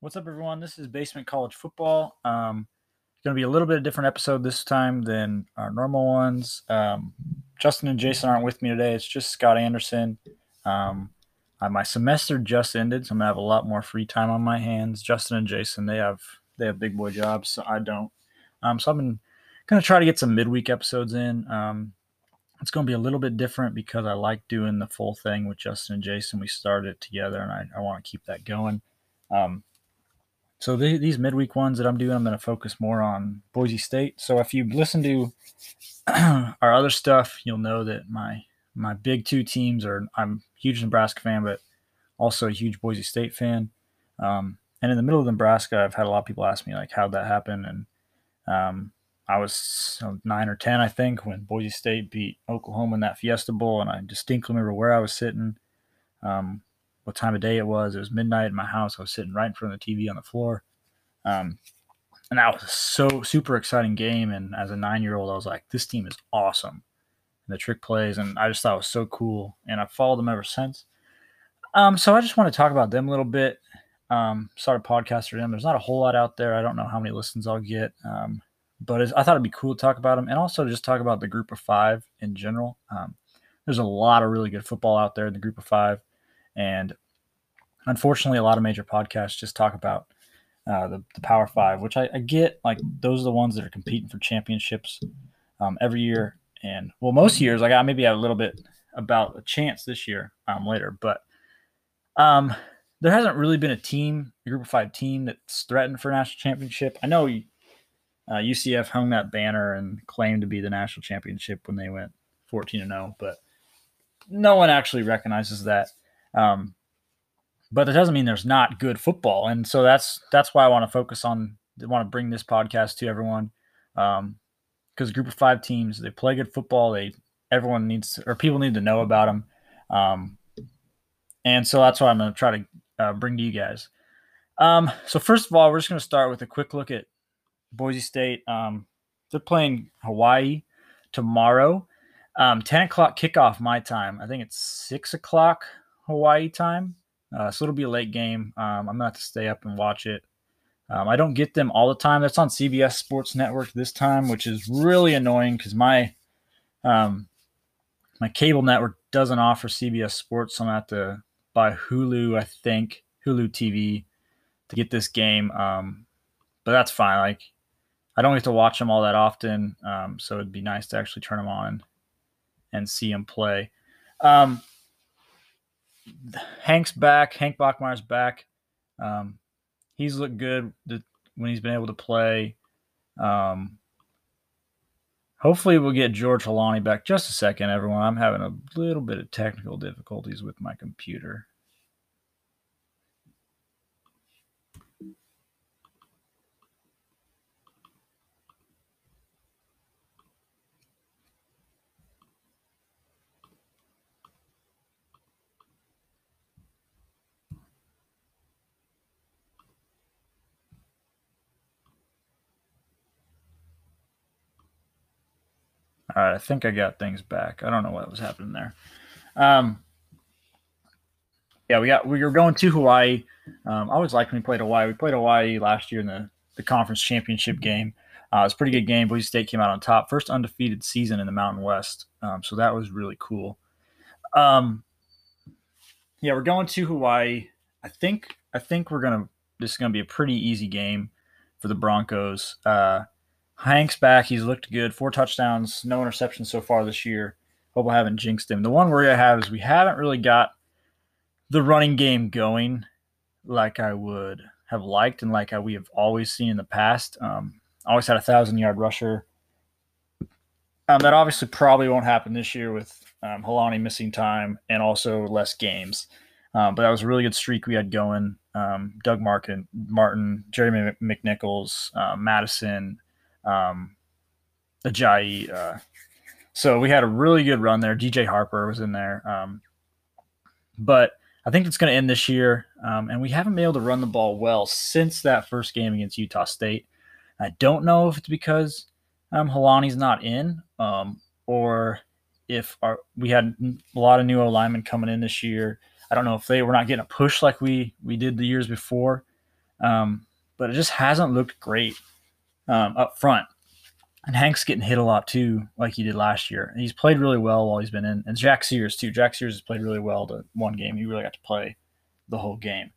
What's up, everyone? This is Basement College Football. Um, it's going to be a little bit of different episode this time than our normal ones. Um, Justin and Jason aren't with me today. It's just Scott Anderson. Um, uh, my semester just ended, so I'm gonna have a lot more free time on my hands. Justin and Jason, they have they have big boy jobs, so I don't. Um, so been gonna try to get some midweek episodes in. Um, it's going to be a little bit different because I like doing the full thing with Justin and Jason. We started it together, and I, I want to keep that going. Um, so the, these midweek ones that I'm doing, I'm going to focus more on Boise State. So if you listen to our other stuff, you'll know that my my big two teams are I'm huge Nebraska fan, but also a huge Boise State fan. Um, and in the middle of Nebraska, I've had a lot of people ask me like how'd that happen, and um, I was nine or ten, I think, when Boise State beat Oklahoma in that Fiesta Bowl, and I distinctly remember where I was sitting. Um, what time of day it was. It was midnight in my house. I was sitting right in front of the TV on the floor. Um, and that was so super exciting game. And as a nine year old, I was like, this team is awesome. And the trick plays, and I just thought it was so cool. And I've followed them ever since. Um, so I just want to talk about them a little bit. Um, start a podcast for them. There's not a whole lot out there. I don't know how many listens I'll get. Um, but I thought it'd be cool to talk about them and also just talk about the group of five in general. Um, there's a lot of really good football out there in the group of five. And unfortunately, a lot of major podcasts just talk about uh, the, the Power Five, which I, I, get. Like those are the ones that are competing for championships um, every year. And well, most years, like I maybe have a little bit about a chance this year um, later, but um, there hasn't really been a team, a group of five team that's threatened for national championship. I know uh, UCF hung that banner and claimed to be the national championship when they went 14 and 0, but no one actually recognizes that. Um, but that doesn't mean there's not good football, and so that's that's why I want to focus on. Want to bring this podcast to everyone, because um, group of five teams they play good football. They everyone needs or people need to know about them, um, and so that's what I'm going to try to uh, bring to you guys. Um, so first of all, we're just going to start with a quick look at Boise State. Um, they're playing Hawaii tomorrow. Um, 10 o'clock kickoff my time. I think it's 6 o'clock Hawaii time. Uh, so it'll be a late game. Um, I'm going to have to stay up and watch it. Um, I don't get them all the time. That's on CBS Sports Network this time, which is really annoying because my um, my cable network doesn't offer CBS Sports. So I'm going to have to buy Hulu, I think, Hulu TV to get this game. Um, but that's fine. Like, I don't get to watch them all that often. Um, so it'd be nice to actually turn them on and see them play. Um, Hank's back. Hank Bachmeier's back. Um, he's looked good when he's been able to play. Um, hopefully, we'll get George Holani back. Just a second, everyone. I'm having a little bit of technical difficulties with my computer. I think I got things back. I don't know what was happening there. Um, yeah, we got we were going to Hawaii. Um, I always liked when we played Hawaii. We played Hawaii last year in the the conference championship game. Uh, it was a pretty good game. Boise State came out on top, first undefeated season in the Mountain West. Um, so that was really cool. Um, yeah, we're going to Hawaii. I think I think we're gonna this is gonna be a pretty easy game for the Broncos. Uh, Hank's back. He's looked good. Four touchdowns, no interceptions so far this year. Hope I haven't jinxed him. The one worry I have is we haven't really got the running game going like I would have liked and like we have always seen in the past. Um, always had a thousand yard rusher. Um, that obviously probably won't happen this year with um, Holani missing time and also less games. Um, but that was a really good streak we had going. Um, Doug Martin, Martin, Jeremy McNichols, uh, Madison, um, Ajayi. Uh, so we had a really good run there. DJ Harper was in there. Um, but I think it's going to end this year. Um, and we haven't been able to run the ball well since that first game against Utah State. I don't know if it's because um, Holani's not in um, or if our, we had a lot of new linemen coming in this year. I don't know if they were not getting a push like we we did the years before. um, but it just hasn't looked great um, up front. And Hank's getting hit a lot too, like he did last year. And he's played really well while he's been in. And Jack Sears too. Jack Sears has played really well to one game. He really got to play the whole game.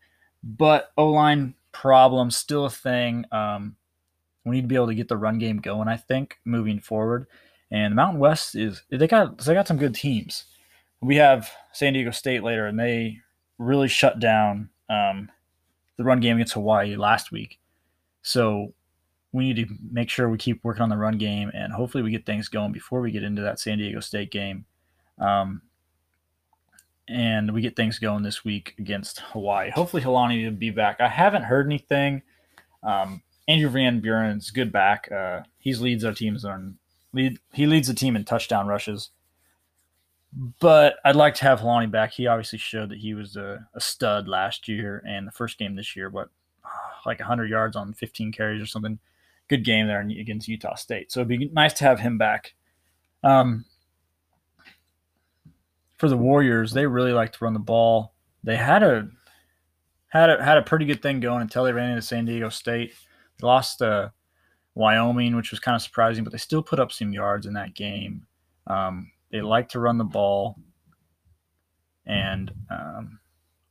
But O line problem still a thing. Um, we need to be able to get the run game going. I think moving forward. And the Mountain West is they got they got some good teams. We have San Diego State later, and they really shut down um, the run game against Hawaii last week. So we need to make sure we keep working on the run game, and hopefully we get things going before we get into that San Diego State game. Um, and we get things going this week against Hawaii. Hopefully, Holani will be back. I haven't heard anything. Um, Andrew Van Buren's good back. Uh, he leads our teams on lead. He leads the team in touchdown rushes. But I'd like to have Holani back. He obviously showed that he was a, a stud last year and the first game this year. But like 100 yards on 15 carries or something. Good game there against Utah State. So it'd be nice to have him back. Um, for the Warriors, they really like to run the ball. They had a had a had a pretty good thing going until they ran into San Diego State. They lost uh, Wyoming, which was kind of surprising, but they still put up some yards in that game. Um, they like to run the ball, and um,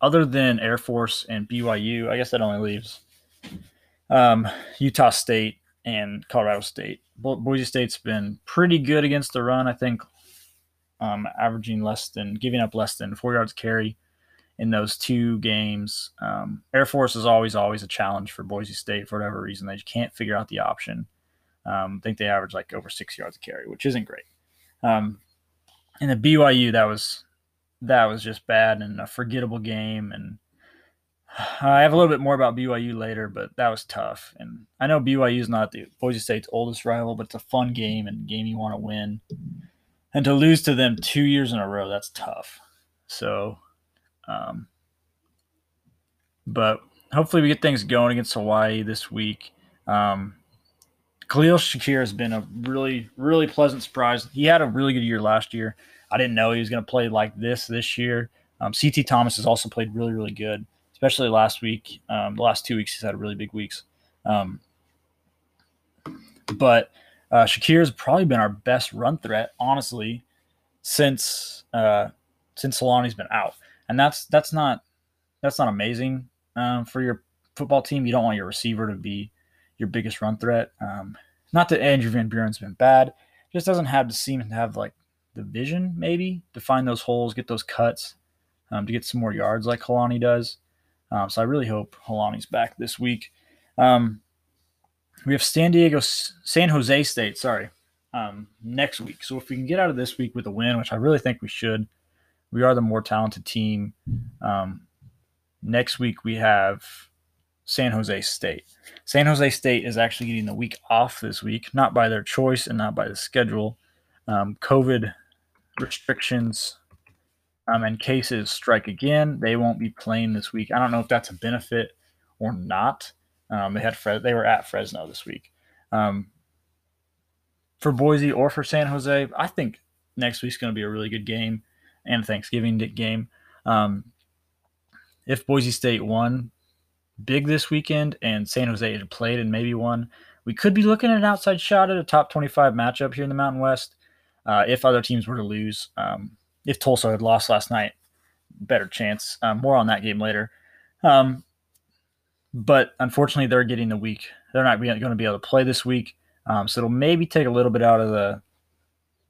other than Air Force and BYU, I guess that only leaves um, Utah State and Colorado State. Bo- Boise State's been pretty good against the run. I think um, averaging less than giving up less than four yards carry in those two games. Um, Air Force is always always a challenge for Boise State for whatever reason. They just can't figure out the option. Um, I think they average like over six yards carry, which isn't great. Um, and the BYU that was that was just bad and a forgettable game. And I have a little bit more about BYU later, but that was tough. And I know BYU is not the Boise State's oldest rival, but it's a fun game and game you want to win. And to lose to them two years in a row, that's tough. So, um, but hopefully we get things going against Hawaii this week. Um, Khalil Shakir has been a really, really pleasant surprise. He had a really good year last year. I didn't know he was going to play like this this year. Um, CT Thomas has also played really, really good, especially last week. Um, the last two weeks, he's had really big weeks. Um, but uh, Shakir has probably been our best run threat, honestly, since uh, since Holani's been out, and that's that's not that's not amazing um, for your football team. You don't want your receiver to be your biggest run threat. Um, not that Andrew Van Buren's been bad, just doesn't have to seem to have like the vision maybe to find those holes, get those cuts, um, to get some more yards like Holani does. Um, so I really hope Holani's back this week. Um, we have San Diego, San Jose State, sorry, um, next week. So if we can get out of this week with a win, which I really think we should, we are the more talented team. Um, next week we have San Jose State. San Jose State is actually getting the week off this week, not by their choice and not by the schedule. Um, COVID restrictions um, and cases strike again. They won't be playing this week. I don't know if that's a benefit or not. Um, they had Fre- they were at Fresno this week. Um, for Boise or for San Jose, I think next week's going to be a really good game and Thanksgiving game. Um, if Boise State won big this weekend and San Jose had played and maybe won, we could be looking at an outside shot at a top 25 matchup here in the Mountain West. Uh, if other teams were to lose, um, if Tulsa had lost last night, better chance. Um, more on that game later. Um, but unfortunately, they're getting the week. They're not going to be able to play this week, um, so it'll maybe take a little bit out of the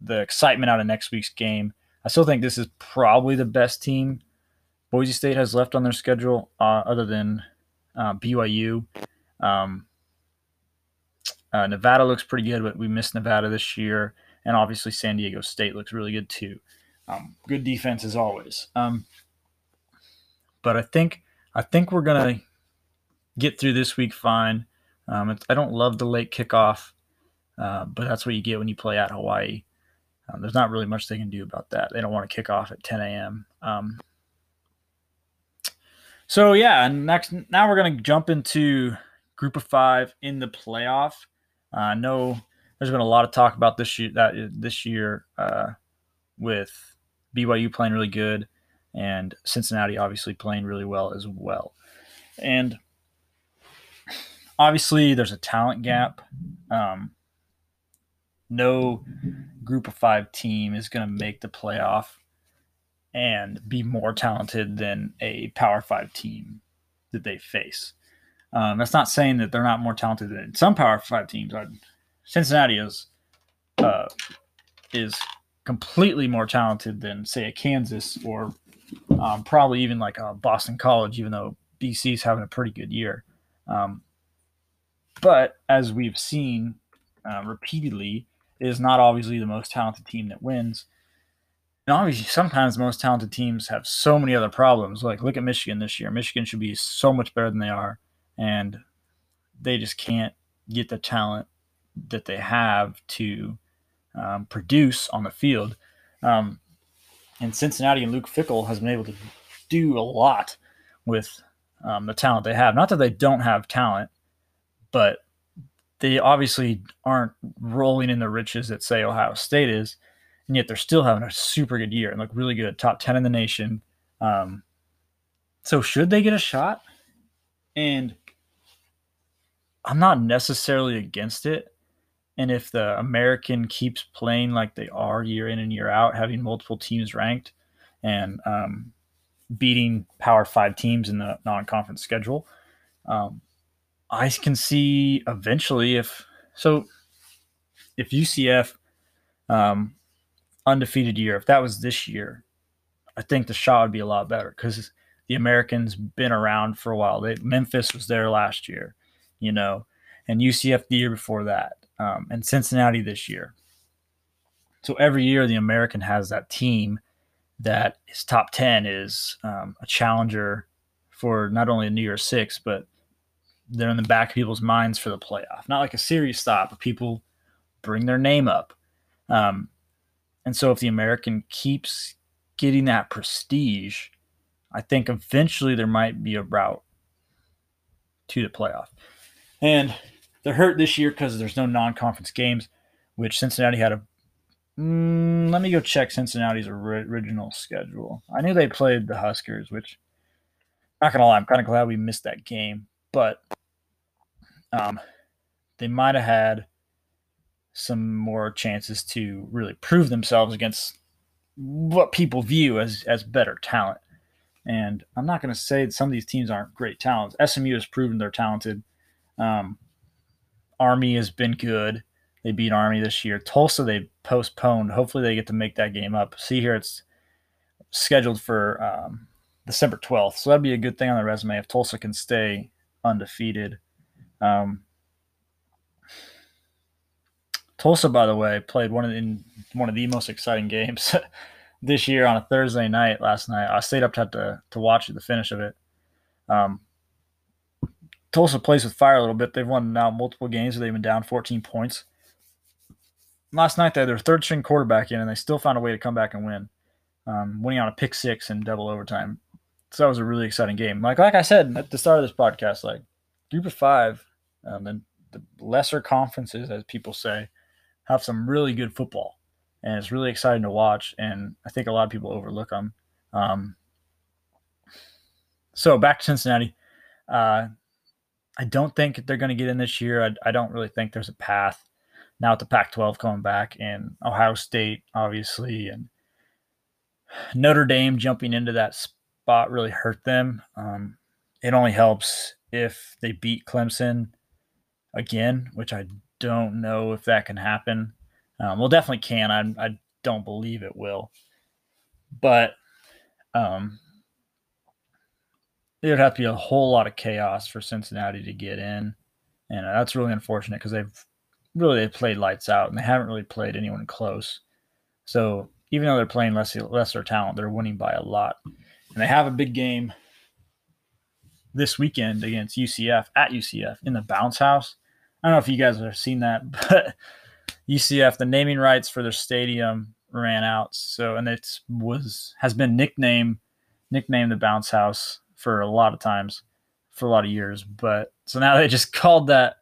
the excitement out of next week's game. I still think this is probably the best team Boise State has left on their schedule, uh, other than uh, BYU. Um, uh, Nevada looks pretty good, but we missed Nevada this year, and obviously San Diego State looks really good too. Um, good defense as always. Um, but I think I think we're gonna get through this week fine. Um, I don't love the late kickoff, uh, but that's what you get when you play at Hawaii. Um, there's not really much they can do about that. They don't want to kick off at 10 a.m. Um, so yeah, and next now we're gonna jump into Group of Five in the playoff. Uh, I uh, know there's been a lot of talk about this year that this year uh, with BYU playing really good and Cincinnati obviously playing really well as well. And obviously, there's a talent gap. Um, no group of five team is going to make the playoff and be more talented than a power five team that they face. Um, that's not saying that they're not more talented than some power five teams. Cincinnati is uh, is completely more talented than say a Kansas or um, probably even like a Boston College, even though BC's having a pretty good year. Um, but as we've seen uh, repeatedly, it is not obviously the most talented team that wins. And obviously, sometimes the most talented teams have so many other problems. Like, look at Michigan this year. Michigan should be so much better than they are, and they just can't get the talent that they have to um, produce on the field. Um, and Cincinnati and Luke Fickell has been able to do a lot with um, the talent they have. Not that they don't have talent, but they obviously aren't rolling in the riches that say Ohio State is, and yet they're still having a super good year and look really good, top ten in the nation. Um, so should they get a shot? And I'm not necessarily against it. And if the American keeps playing like they are year in and year out, having multiple teams ranked and um, beating Power Five teams in the non-conference schedule, um, I can see eventually if so if UCF um, undefeated year, if that was this year, I think the shot would be a lot better because the Americans been around for a while. They, Memphis was there last year, you know, and UCF the year before that, um, and Cincinnati this year. So every year the American has that team that is top ten is um, a challenger for not only a New Year's Six but they're in the back of people's minds for the playoff. Not like a series stop, but people bring their name up. Um, and so if the American keeps getting that prestige, I think eventually there might be a route to the playoff. And they're hurt this year because there's no non-conference games, which Cincinnati had a. Mm, let me go check Cincinnati's original schedule. I knew they played the Huskers, which, not gonna lie, I'm kind of glad we missed that game. But um, they might have had some more chances to really prove themselves against what people view as as better talent. And I'm not going to say that some of these teams aren't great talents. SMU has proven they're talented. Um, Army has been good. They beat Army this year. Tulsa they postponed. Hopefully they get to make that game up. See here, it's scheduled for um, December 12th, so that'd be a good thing on the resume if Tulsa can stay undefeated. Um, Tulsa, by the way, played one of the, in one of the most exciting games this year on a Thursday night. Last night, I stayed up to to, to watch the finish of it. Um, Tulsa plays with fire a little bit. They've won now multiple games. They've been down 14 points. Last night they had their third string quarterback in, and they still found a way to come back and win, um, winning on a pick six in double overtime. So that was a really exciting game. Like like I said at the start of this podcast, like group of five um, and the lesser conferences, as people say, have some really good football, and it's really exciting to watch. And I think a lot of people overlook them. Um, so back to Cincinnati. Uh, I don't think they're going to get in this year. I, I, don't really think there's a path now with the Pac-12 coming back and Ohio State, obviously, and Notre Dame jumping into that spot really hurt them. Um, it only helps if they beat Clemson again, which I don't know if that can happen. Um, well, definitely can. I, I don't believe it will. But um, it would have to be a whole lot of chaos for Cincinnati to get in. And uh, that's really unfortunate because they've really they've played lights out and they haven't really played anyone close. So even though they're playing less lesser talent, they're winning by a lot. And they have a big game this weekend against UCF at UCF in the bounce house. I don't know if you guys have seen that, but UCF, the naming rights for their stadium ran out. So, and it was, has been nicknamed, nicknamed the bounce house for a lot of times, for a lot of years. But so now they just called that,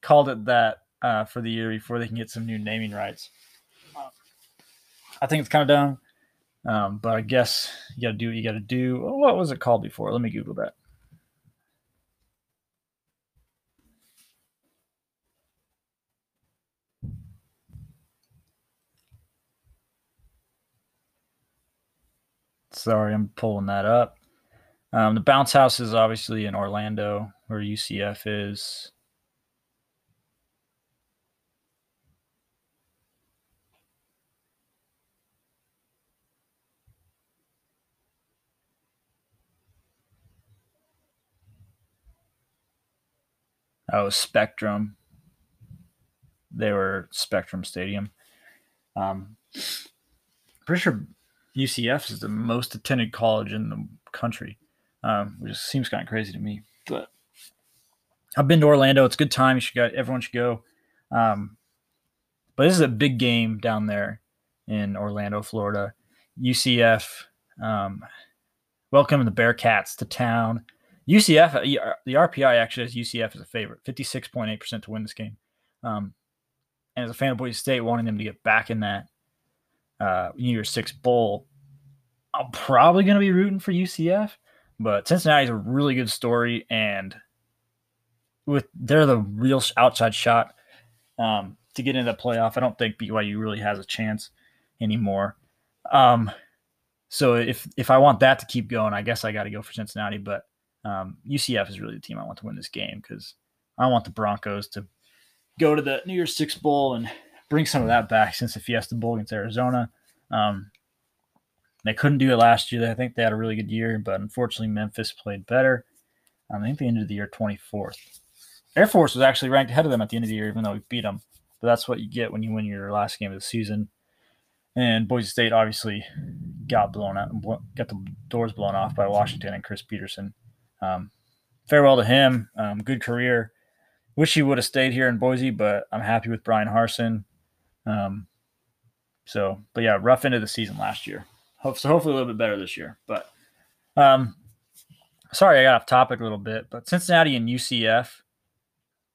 called it that uh, for the year before they can get some new naming rights. I think it's kind of dumb, um, but I guess you got to do what you got to do. What was it called before? Let me Google that. Sorry, I'm pulling that up. Um, the bounce house is obviously in Orlando, where UCF is. Oh, Spectrum. They were Spectrum Stadium. Um, pretty sure UCF is the most attended college in the country, um, which seems kind of crazy to me. But I've been to Orlando. It's a good time. You should go. Everyone should go. Um, but this is a big game down there in Orlando, Florida. UCF um, welcoming the Bearcats to town. UCF, uh, the RPI actually has UCF as a favorite, 56.8% to win this game. Um, and as a fan of Boise State, wanting them to get back in that uh, New Year's Six Bowl, I'm probably going to be rooting for UCF. But Cincinnati's a really good story, and with they're the real outside shot um, to get into the playoff. I don't think BYU really has a chance anymore. Um, so if if I want that to keep going, I guess I got to go for Cincinnati. But um, UCF is really the team I want to win this game because I want the Broncos to go to the New Year's Six Bowl and bring some of that back since the Fiesta Bowl against Arizona. Um, they couldn't do it last year. I think they had a really good year, but unfortunately, Memphis played better. Um, I think they ended the year 24th. Air Force was actually ranked ahead of them at the end of the year, even though we beat them. But that's what you get when you win your last game of the season. And Boise State obviously got blown out, got the doors blown off by Washington and Chris Petersen. Um, farewell to him. Um, good career. Wish he would have stayed here in Boise, but I'm happy with Bryan Harsin. Um, so, but yeah, rough end of the season last year so hopefully a little bit better this year. But um, sorry, I got off topic a little bit, but Cincinnati and UCF,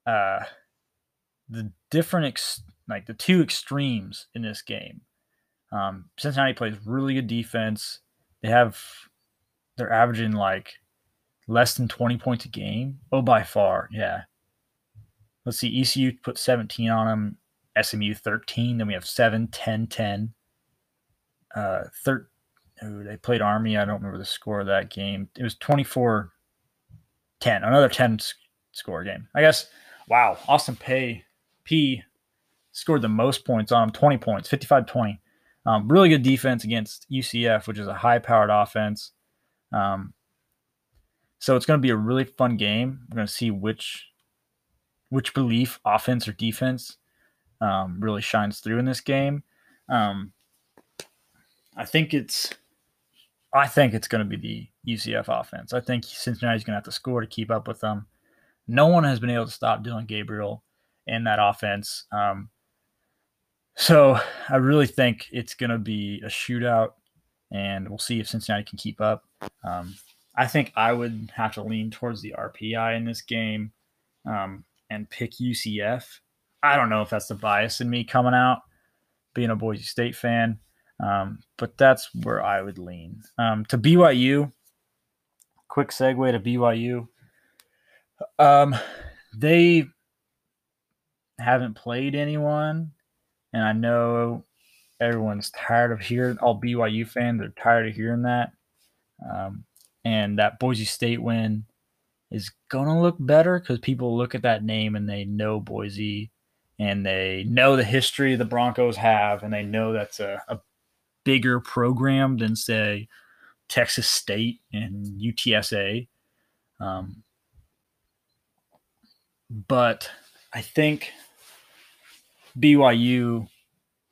uh, the different ex- like the two extremes in this game. Um, Cincinnati plays really good defense. They have they're averaging like less than 20 points a game. Oh, by far, yeah. Let's see, ECU put 17 on them, SMU 13. Then we have 7, 10, 10, uh, 13 who they played Army. I don't remember the score of that game. It was 24 10, another 10 score game. I guess, wow, Austin Pay P scored the most points on him 20 points, 55 20. Um, really good defense against UCF, which is a high powered offense. Um, so it's going to be a really fun game. We're going to see which which belief, offense or defense, um, really shines through in this game. Um, I think it's I think it's going to be the UCF offense. I think Cincinnati's going to have to score to keep up with them. No one has been able to stop Dillon Gabriel in that offense. Um, so I really think it's going to be a shootout, and we'll see if Cincinnati can keep up. Um, I think I would have to lean towards the RPI in this game um, and pick UCF. I don't know if that's the bias in me coming out, being a Boise State fan, um, but that's where I would lean. Um, to BYU, quick segue to BYU. Um, they haven't played anyone, and I know everyone's tired of hearing all BYU fans. They're tired of hearing that. Um, and that Boise State win is gonna look better because people look at that name and they know Boise and they know the history the Broncos have and they know that's a, a bigger program than say Texas State and UTSA. Um, but I think BYU,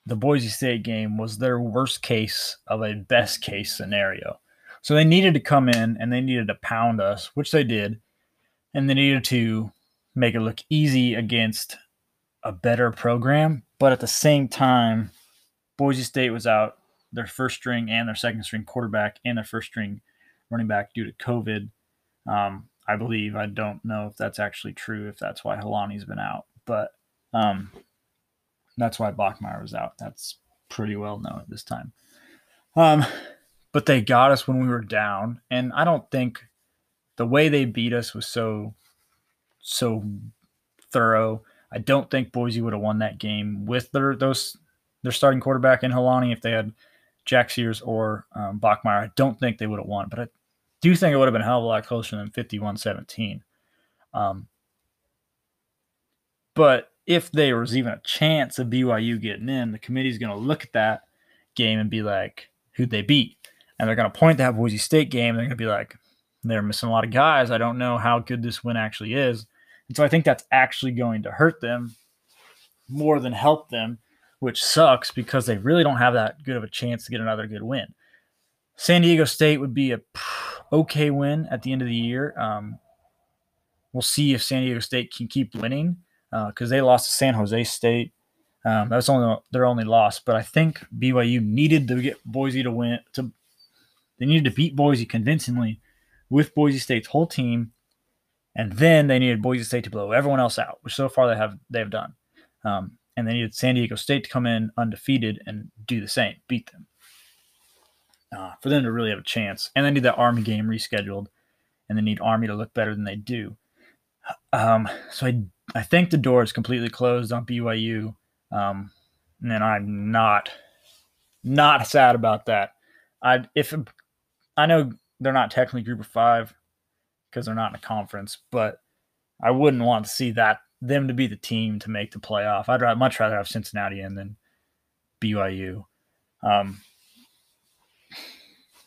the Boise State game, was their worst case of a best case scenario. So they needed to come in and they needed to pound us, which they did. And they needed to make it look easy against a better program. But at the same time, Boise State was out their first string and their second string quarterback and their first string running back due to COVID. Um, I believe. I don't know if that's actually true, if that's why Holani's been out. But um, that's why Bachmeier was out. That's pretty well known at this time. Um, but they got us when we were down. And I don't think the way they beat us was so so thorough. I don't think Boise would have won that game with their those their starting quarterback in Holani if they had Jack Sears or um, Bachmeier, I don't think they would have won, but I do think it would have been a hell of a lot closer than 51 17. Um, but if there was even a chance of BYU getting in, the committee's going to look at that game and be like, who'd they beat? And they're going to point to that Boise State game. They're going to be like, they're missing a lot of guys. I don't know how good this win actually is. And so I think that's actually going to hurt them more than help them, which sucks because they really don't have that good of a chance to get another good win. San Diego State would be a okay win at the end of the year. Um, we'll see if San Diego State can keep winning because uh, they lost to San Jose State. Um, was only their only loss, but I think BYU needed to get Boise to win. To they needed to beat Boise convincingly with Boise State's whole team, and then they needed Boise State to blow everyone else out, which so far they have they have done. Um, and they needed San Diego State to come in undefeated and do the same, beat them, uh, for them to really have a chance. And they need that Army game rescheduled, and they need Army to look better than they do. Um, so I I think the door is completely closed on BYU, um, and then I'm not not sad about that. I if I know they're not technically Group of Five because they're not in a conference, but I wouldn't want to see that them to be the team to make the playoff. I'd much rather have Cincinnati in than BYU. Um,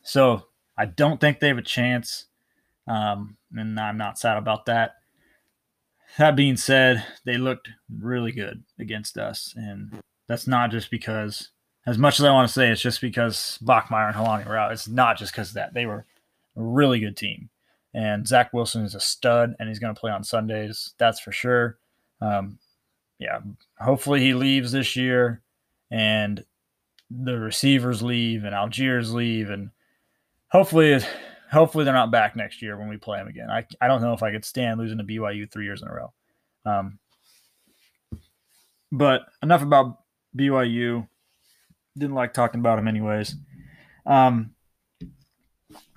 so I don't think they have a chance, um, and I'm not sad about that. That being said, they looked really good against us, and that's not just because, as much as I want to say, it's just because Bachmeier and Holani were out. It's not just because of that. They were a really good team, and Zach Wilson is a stud, and he's going to play on Sundays. That's for sure. Um, yeah, hopefully he leaves this year, and the receivers leave, and Algiers leave, and hopefully hopefully they're not back next year when we play them again. I, I don't know if I could stand losing to BYU three years in a row. Um, but enough about BYU. Didn't like talking about him anyways. Um,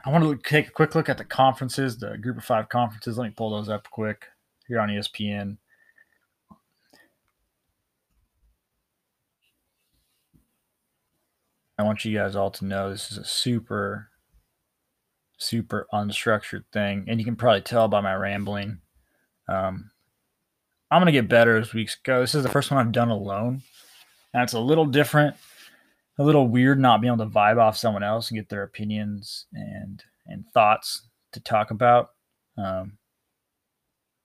I want to take a quick look at the conferences, the group of five conferences. Let me pull those up quick here on ESPN. I want you guys all to know this is a super super unstructured thing, and you can probably tell by my rambling. Um, I'm gonna get better as weeks go. This is the first one I've done alone, it's a little different, a little weird not being able to vibe off someone else and get their opinions and and thoughts to talk about. Um,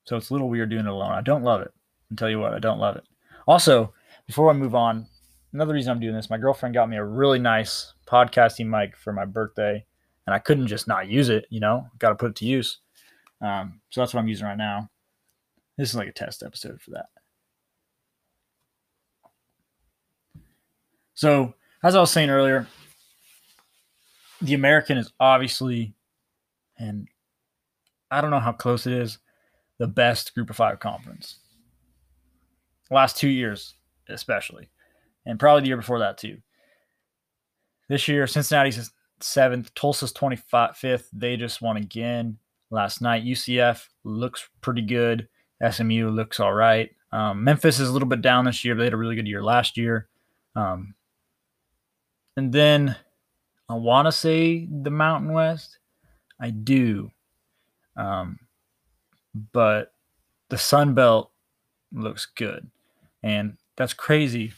so it's a little weird doing it alone. I don't love it. I'll tell you what, I don't love it. Also, before I move on, another reason I'm doing this, my girlfriend got me a really nice podcasting mic for my birthday and I couldn't just not use it. You know, got to put it to use. Um, so that's what I'm using right now. This is like a test episode for that. So, as I was saying earlier, the American is obviously, and I don't know how close it is, the best group of five conference. Last two years, especially, and probably the year before that too. This year, Cincinnati's seventh. Tulsa's 25th. They just won again last night. UCF looks pretty good. SMU looks all right. Um, Memphis is a little bit down this year, but they had a really good year last year. Um, and then I want to say the Mountain West. I do. Um, but the Sun Belt looks good. And that's crazy.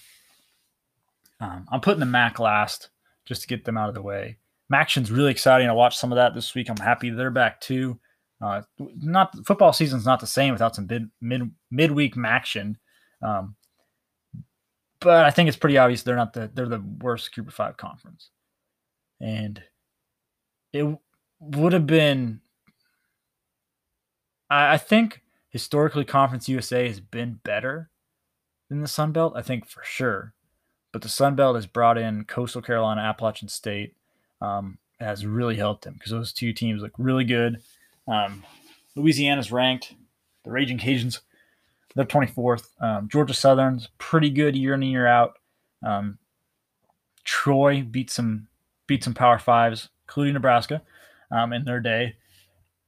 Um, I'm putting the MAC last just to get them out of the way. MACtion's really exciting. I watched some of that this week. I'm happy they're back too. Uh, not football season's not the same without some mid mid midweek MACtion. Um, but I think it's pretty obvious they're not the they're the worst Group of Five conference, and it would have been. I, I think historically, Conference USA has been better than the Sun Belt. I think for sure, but the Sun Belt has brought in Coastal Carolina, Appalachian State, um, has really helped them because those two teams look really good. Um, Louisiana's ranked, the Raging Cajuns, they're 24th. Um, Georgia Southern's pretty good year in and year out. Um, Troy beat some beat some Power Fives, including Nebraska, um, in their day.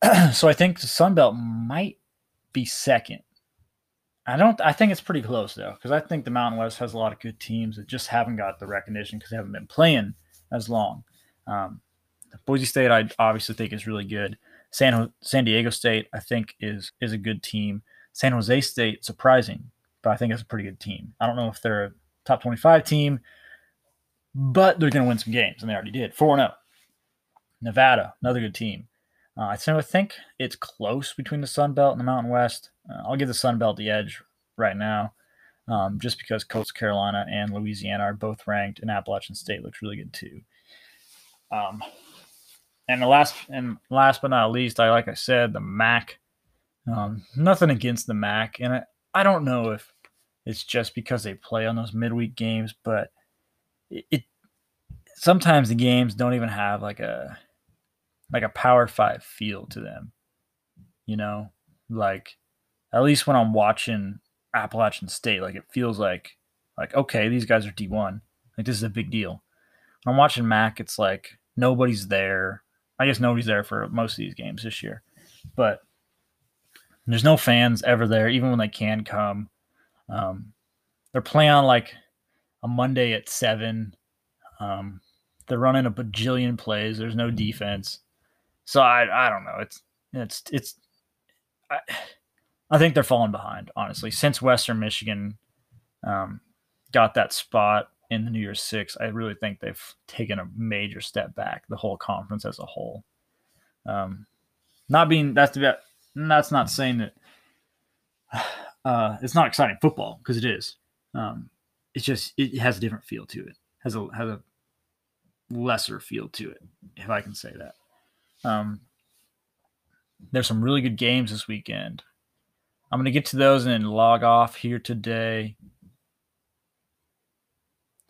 so I think the Sun Belt might be second. I don't. I think it's pretty close though, because I think the Mountain West has a lot of good teams that just haven't got the recognition because they haven't been playing as long. Um, Boise State, I obviously think is really good. San San Diego State, I think is is a good team. San Jose State, surprising, but I think it's a pretty good team. I don't know if they're a top 25 team, but they're going to win some games, and they already did. 4 0. Nevada, another good team. Uh, I think it's close between the Sun Belt and the Mountain West. Uh, I'll give the Sun Belt the edge right now, um, just because Coastal Carolina and Louisiana are both ranked, and Appalachian State looks really good too. Um, and the last and last but not least, I like I said, the MAC. Um, nothing against the MAC, and I, I don't know if it's just because they play on those midweek games, but it, it sometimes the games don't even have like a like a power five feel to them. You know, like at least when I'm watching Appalachian State, like it feels like like okay, these guys are D one. Like this is a big deal. When I'm watching Mac, it's like nobody's there. I guess nobody's there for most of these games this year, but there's no fans ever there, even when they can come. Um, they're playing on like a Monday at seven. Um, they're running a bajillion plays. There's no defense. So I I don't know. It's it's it's I, I think they're falling behind honestly since Western Michigan um, got that spot in the New Year's Six. I really think they've taken a major step back. The whole conference as a whole. Um, not being that's the that's not saying that uh, it's not exciting football because it is. Um, it's just it has a different feel to it. Has a has a lesser feel to it, if I can say that. Um, there's some really good games this weekend. I'm going to get to those and log off here today.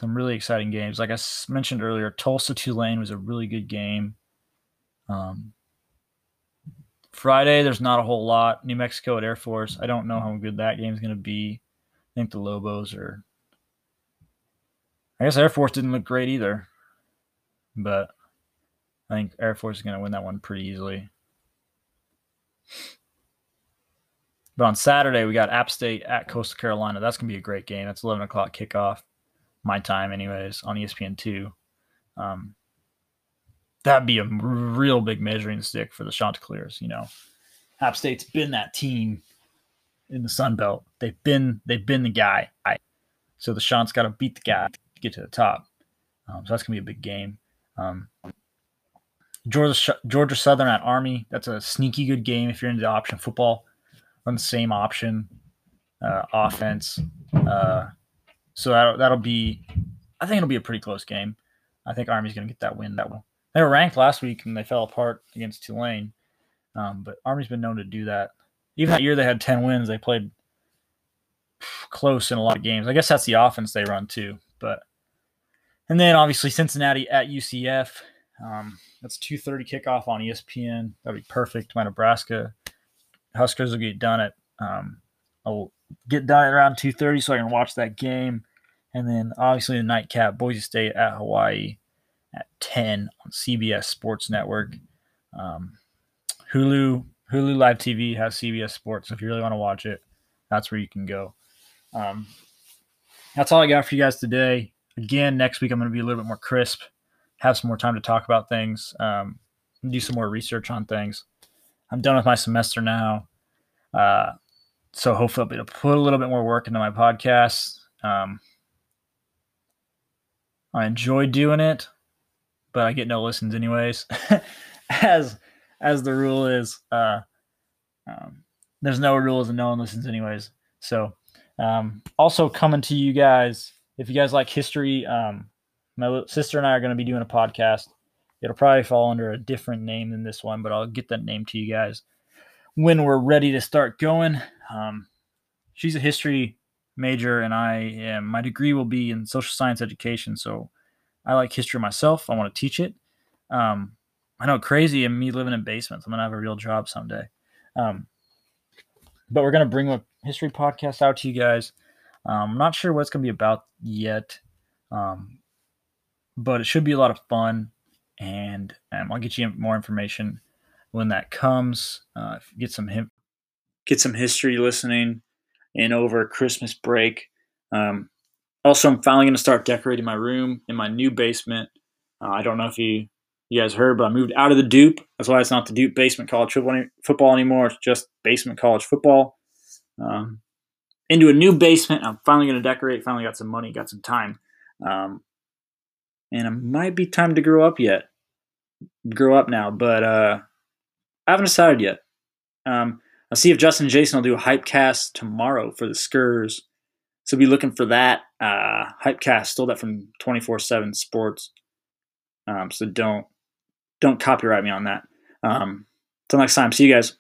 Some really exciting games. Like I mentioned earlier, Tulsa Tulane was a really good game. Um, Friday, there's not a whole lot. New Mexico at Air Force. I don't know how good that game is going to be. I think the Lobos are. I guess Air Force didn't look great either, but I think Air Force is going to win that one pretty easily. But on Saturday, we got App State at Coastal Carolina. That's going to be a great game. That's 11 o'clock kickoff, my time, anyways, on ESPN2. Um, that'd be a real big measuring stick for the Chanticleers. You know, App State's been that team in the Sun Belt. They've been they've been the guy. So the Chants got to beat the guy to get to the top. Um, so that's gonna be a big game. Um, Georgia Georgia Southern at Army. That's a sneaky good game if you're into option football. Run the same option uh, offense. Uh, so that'll, that'll be. I think it'll be a pretty close game. I think Army's to get that win. That one. They were ranked last week and they fell apart against Tulane. Um, but Army's been known to do that. Even that year they had ten wins. They played close in a lot of games. I guess that's the offense they run too. But and then obviously Cincinnati at UCF. Um, that's 2:30 kickoff on ESPN. That'd be perfect. My Nebraska Huskers will get done at um, I'll get done at around 2:30 so I can watch that game. And then obviously the nightcap Boise State at Hawaii at 10 on CBS Sports Network. Um, Hulu Hulu Live TV has CBS Sports. So if you really want to watch it, that's where you can go. Um, that's all I got for you guys today. Again, next week I'm going to be a little bit more crisp have some more time to talk about things, um, do some more research on things. I'm done with my semester now. Uh, so hopefully I'll be able to put a little bit more work into my podcast. Um, I enjoy doing it, but I get no listens anyways, as as the rule is. Uh, um, there's no rules and no one listens anyways. So um, also coming to you guys, if you guys like history, um, my sister and I are going to be doing a podcast. It'll probably fall under a different name than this one, but I'll get that name to you guys when we're ready to start going. Um, she's a history major, and I am. My degree will be in social science education, so I like history myself. I want to teach it. Um, I know crazy and me living in basements. I'm gonna have a real job someday. Um, but we're gonna bring a history podcast out to you guys. Um, I'm not sure what it's gonna be about yet. Um, but it should be a lot of fun. And um, I'll get you more information when that comes. Uh, get some get some history listening and over Christmas break. Um, also, I'm finally going to start decorating my room in my new basement. Uh, I don't know if you you guys heard, but I moved out of the Dupe. That's why it's not the Dupe Basement College Football anymore. It's just Basement College Football. Um, into a new basement. I'm finally going to decorate. Finally got some money, got some time. Um, and it might be time to grow up yet. Grow up now, but uh, I haven't decided yet. Um, I'll see if Justin and Jason will do a hype cast tomorrow for the Skurs. So be looking for that. Uh, Hypecast stole that from 24/7 Sports. Um, so don't don't copyright me on that. Um, until next time, see you guys.